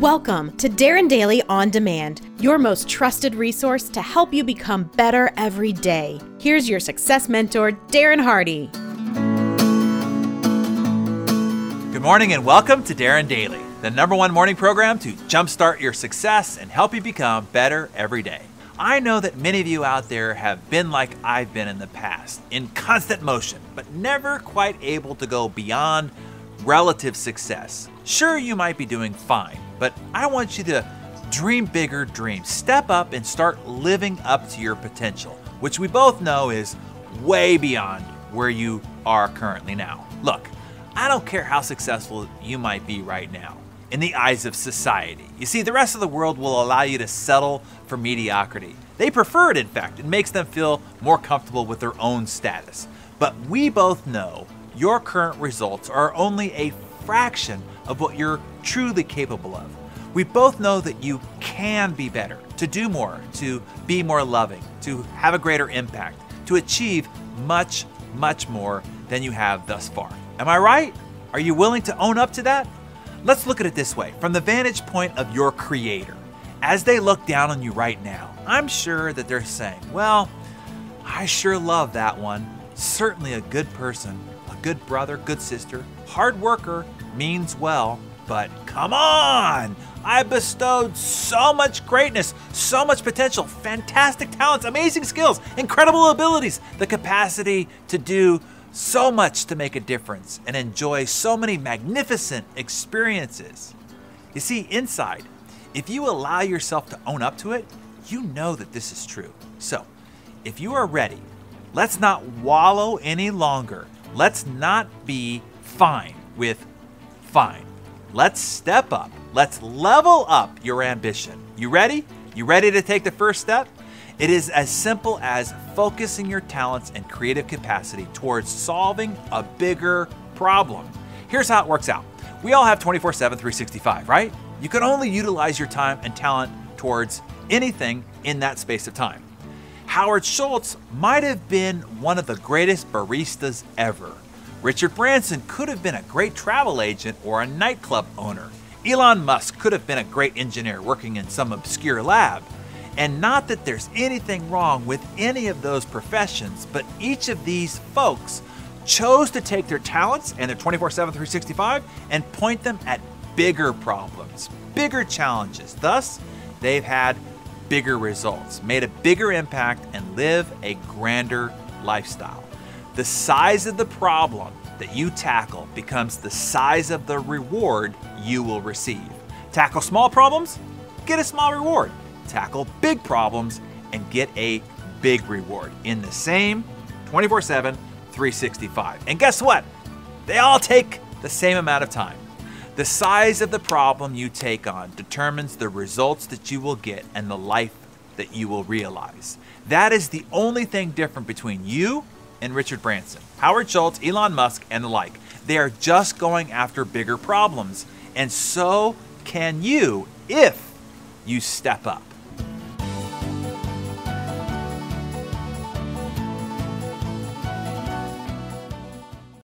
Welcome to Darren Daily On Demand, your most trusted resource to help you become better every day. Here's your success mentor, Darren Hardy. Good morning and welcome to Darren Daily, the number one morning program to jumpstart your success and help you become better every day. I know that many of you out there have been like I've been in the past, in constant motion, but never quite able to go beyond relative success. Sure, you might be doing fine, but I want you to dream bigger dreams. Step up and start living up to your potential, which we both know is way beyond where you are currently now. Look, I don't care how successful you might be right now in the eyes of society. You see, the rest of the world will allow you to settle for mediocrity. They prefer it, in fact. It makes them feel more comfortable with their own status. But we both know your current results are only a fraction of what you're truly capable of. We both know that you can be better, to do more, to be more loving, to have a greater impact, to achieve much, much more than you have thus far. Am I right? Are you willing to own up to that? Let's look at it this way from the vantage point of your creator. As they look down on you right now, I'm sure that they're saying, Well, I sure love that one. Certainly a good person, a good brother, good sister, hard worker, means well, but come on! I bestowed so much greatness, so much potential, fantastic talents, amazing skills, incredible abilities, the capacity to do so much to make a difference and enjoy so many magnificent experiences. You see, inside, if you allow yourself to own up to it, you know that this is true. So, if you are ready, let's not wallow any longer. Let's not be fine with fine. Let's step up. Let's level up your ambition. You ready? You ready to take the first step? It is as simple as focusing your talents and creative capacity towards solving a bigger problem. Here's how it works out we all have 24 7, 365, right? You can only utilize your time and talent towards anything in that space of time. Howard Schultz might have been one of the greatest baristas ever. Richard Branson could have been a great travel agent or a nightclub owner. Elon Musk could have been a great engineer working in some obscure lab. And not that there's anything wrong with any of those professions, but each of these folks chose to take their talents and their 24 7, 365 and point them at bigger problems, bigger challenges. Thus, they've had bigger results, made a bigger impact, and live a grander lifestyle. The size of the problem that you tackle becomes the size of the reward you will receive. Tackle small problems, get a small reward. Tackle big problems and get a big reward in the same 24 7, 365. And guess what? They all take the same amount of time. The size of the problem you take on determines the results that you will get and the life that you will realize. That is the only thing different between you and Richard Branson, Howard Schultz, Elon Musk, and the like. They are just going after bigger problems. And so can you if you step up.